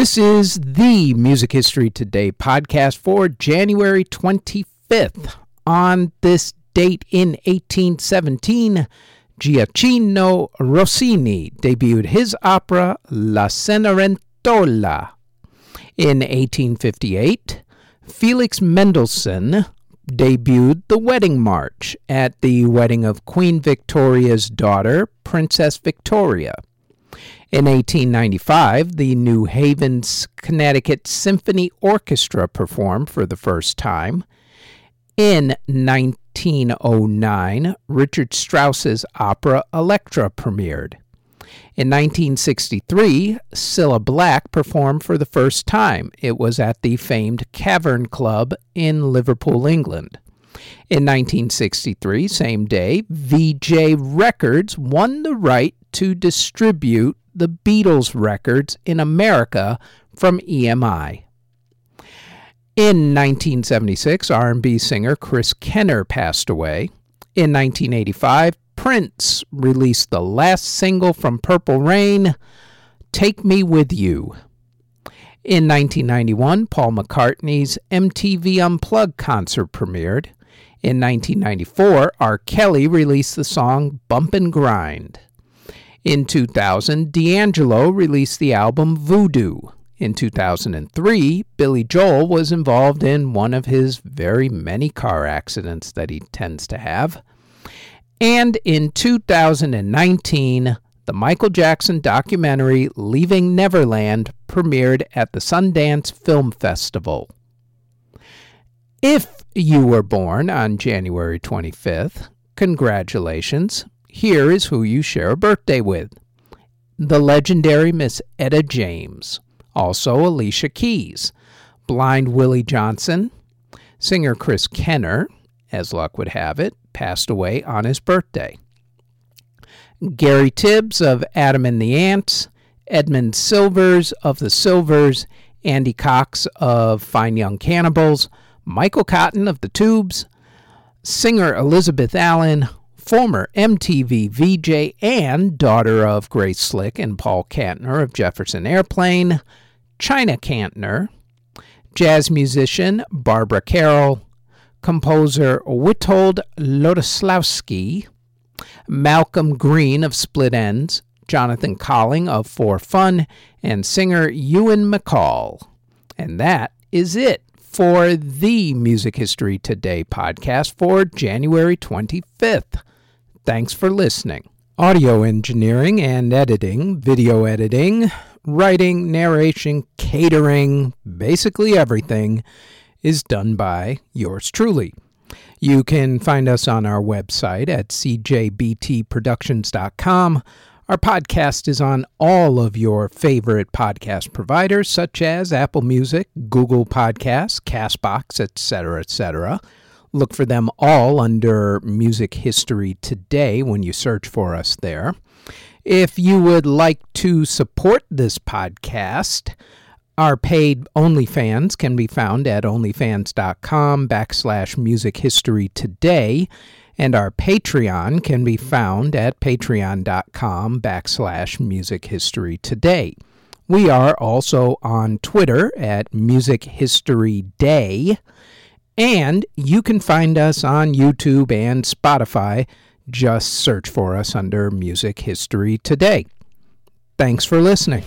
This is the Music History Today podcast for January 25th. On this date in 1817, Gioacchino Rossini debuted his opera La Cenerentola. In 1858, Felix Mendelssohn debuted the Wedding March at the wedding of Queen Victoria's daughter, Princess Victoria. In 1895, the New Haven, Connecticut Symphony Orchestra performed for the first time. In 1909, Richard Strauss's opera Elektra premiered. In 1963, Cilla Black performed for the first time. It was at the famed Cavern Club in Liverpool, England. In 1963, same day, Vee-Jay Records won the right to distribute the Beatles records in America from EMI. In 1976, R&B singer Chris Kenner passed away. In 1985, Prince released the last single from Purple Rain, Take Me With You. In 1991, Paul McCartney's MTV Unplugged concert premiered. In 1994, R. Kelly released the song Bump and Grind. In 2000, D'Angelo released the album Voodoo. In 2003, Billy Joel was involved in one of his very many car accidents that he tends to have. And in 2019, the Michael Jackson documentary Leaving Neverland premiered at the Sundance Film Festival. If you were born on January 25th, congratulations here is who you share a birthday with the legendary Miss Etta James, also Alicia Keys, blind Willie Johnson, singer Chris Kenner, as luck would have it, passed away on his birthday. Gary Tibbs of Adam and the Ants, Edmund Sylvers of the Sylvers, Andy Cox of Fine Young Cannibals, Michael Cotton of the Tubes, singer Elizabeth Allen, former MTV VJ and daughter of Grace Slick and Paul Kantner of Jefferson Airplane, China Kantner, jazz musician Barbara Carroll, composer Witold Lutosławski, Malcolm Green of Split Enz, Jonathan Colling of For Fun, and singer Ewan MacColl. And that is it for the Music History Today podcast for January 25th. Thanks for listening. Audio engineering and editing, video editing, writing, narration, catering, basically everything is done by yours truly. You can find us on our website at cjbtproductions.com. Our podcast is on all of your favorite podcast providers such as Apple Music, Google Podcasts, Castbox, etc., etc. Look for them all under Music History Today when you search for us there. If you would like to support this podcast, our paid OnlyFans can be found at onlyfans.com backslash music history today, and our Patreon can be found at patreon.com backslash music history today. We are also on Twitter at Music History Day. And you can find us on YouTube and Spotify. Just search for us under Music History Today. Thanks for listening.